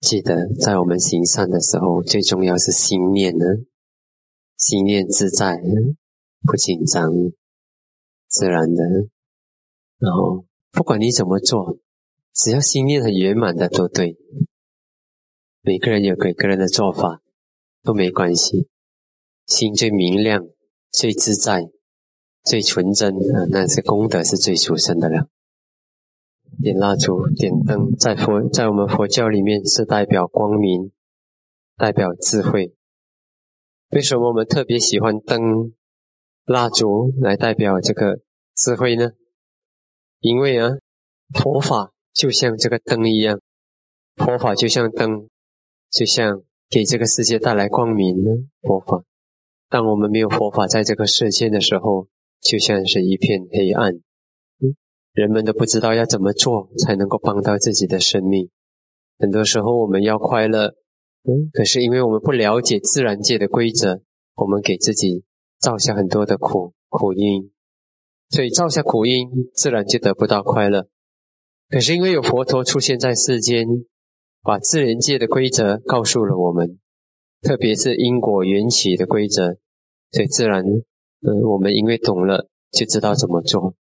记得在我们行善的时候，最重要是心念呢，心念自在，不紧张，自然的。然后不管你怎么做，只要心念很圆满的都对。每个人有每个人的做法，都没关系。心最明亮、最自在、最纯真啊，那是功德是最殊胜的了。点蜡烛、点灯，在佛在我们佛教里面是代表光明，代表智慧。为什么我们特别喜欢灯、蜡烛来代表这个智慧呢？因为啊，佛法就像这个灯一样，佛法就像灯，就像给这个世界带来光明呢。佛法，当我们没有佛法在这个世界的时候，就像是一片黑暗。人们都不知道要怎么做才能够帮到自己的生命。很多时候我们要快乐，嗯，可是因为我们不了解自然界的规则，我们给自己造下很多的苦苦因，所以造下苦因，自然就得不到快乐。可是因为有佛陀出现在世间，把自然界的规则告诉了我们，特别是因果缘起的规则，所以自然，嗯，我们因为懂了，就知道怎么做。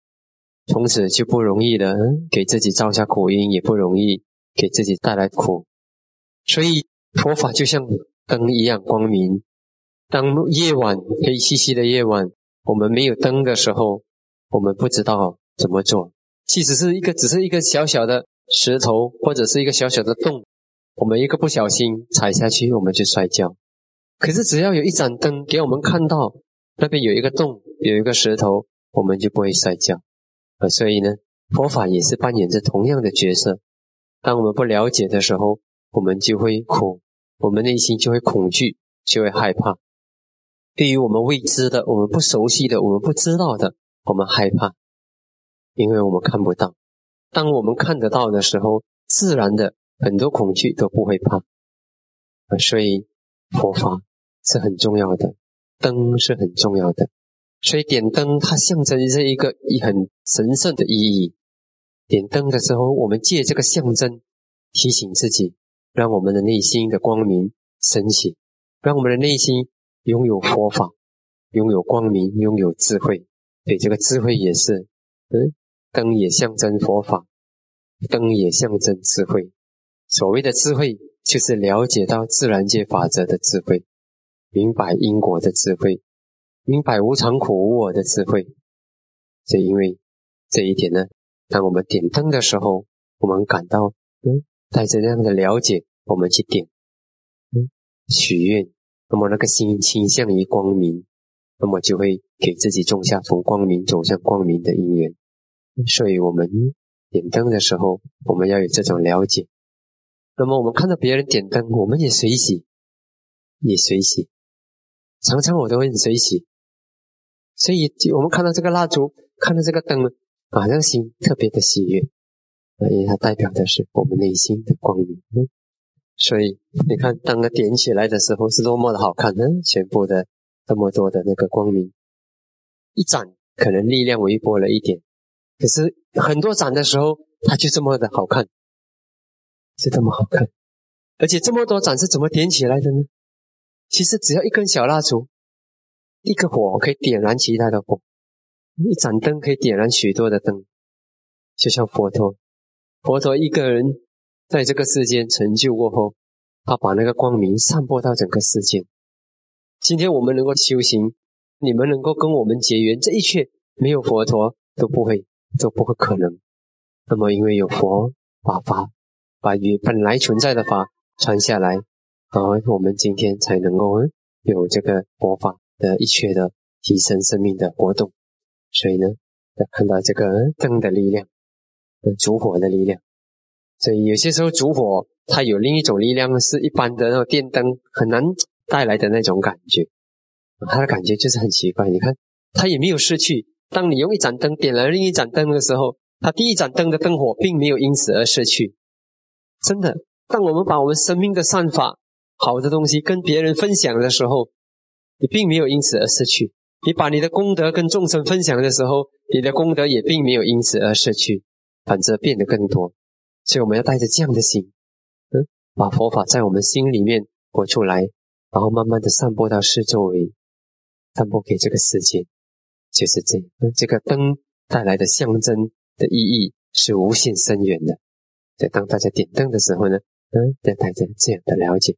从此就不容易了，给自己造下苦因也不容易，给自己带来苦。所以佛法就像灯一样光明。当夜晚黑漆漆的夜晚，我们没有灯的时候，我们不知道怎么做。即使是一个只是一个小小的石头，或者是一个小小的洞，我们一个不小心踩下去，我们就摔跤。可是只要有一盏灯给我们看到那边有一个洞，有一个石头，我们就不会摔跤。所以呢，佛法也是扮演着同样的角色。当我们不了解的时候，我们就会苦，我们内心就会恐惧，就会害怕。对于我们未知的、我们不熟悉的、我们不知道的，我们害怕，因为我们看不到。当我们看得到的时候，自然的很多恐惧都不会怕。所以佛法是很重要的，灯是很重要的。所以点灯，它象征着一个很神圣的意义。点灯的时候，我们借这个象征提醒自己，让我们的内心的光明升起，让我们的内心拥有佛法，拥有光明，拥有智慧。对，这个智慧也是，嗯，灯也象征佛法，灯也象征智慧。所谓的智慧，就是了解到自然界法则的智慧，明白因果的智慧。明白无常苦无我的智慧，所以因为这一点呢，当我们点灯的时候，我们感到嗯，带着这样的了解，我们去点嗯许愿，那么那个心倾向于光明，那么就会给自己种下从光明走向光明的因缘。所以，我们点灯的时候，我们要有这种了解。那么，我们看到别人点灯，我们也随喜，也随喜。常常我都会随喜。所以，我们看到这个蜡烛，看到这个灯，马上心特别的喜悦，因为它代表的是我们内心的光明。所以，你看当它点起来的时候，是多么的好看呢？全部的这么多的那个光明，一盏可能力量微薄了一点，可是很多盏的时候，它就这么的好看，是这么好看。而且这么多盏是怎么点起来的呢？其实只要一根小蜡烛。一个火可以点燃其他的火，一盏灯可以点燃许多的灯，就像佛陀，佛陀一个人在这个世间成就过后，他把那个光明散播到整个世界。今天我们能够修行，你们能够跟我们结缘，这一切没有佛陀都不会都不会可能。那么因为有佛把法把原本来存在的法传下来，然后我们今天才能够有这个佛法。的一切的提升生命的活动，所以呢，要看到这个灯的力量，呃，烛火的力量。所以有些时候烛火它有另一种力量，是一般的那种电灯很难带来的那种感觉。它的感觉就是很奇怪。你看，它也没有失去。当你用一盏灯点燃另一盏灯的时候，它第一盏灯的灯火并没有因此而失去。真的，当我们把我们生命的善法、好的东西跟别人分享的时候，你并没有因此而失去，你把你的功德跟众生分享的时候，你的功德也并没有因此而失去，反则变得更多。所以我们要带着这样的心，嗯，把佛法在我们心里面活出来，然后慢慢的散播到四周围，散播给这个世界，就是这样这个灯带来的象征的意义是无限深远的。在当大家点灯的时候呢，嗯，要带大家这样的了解。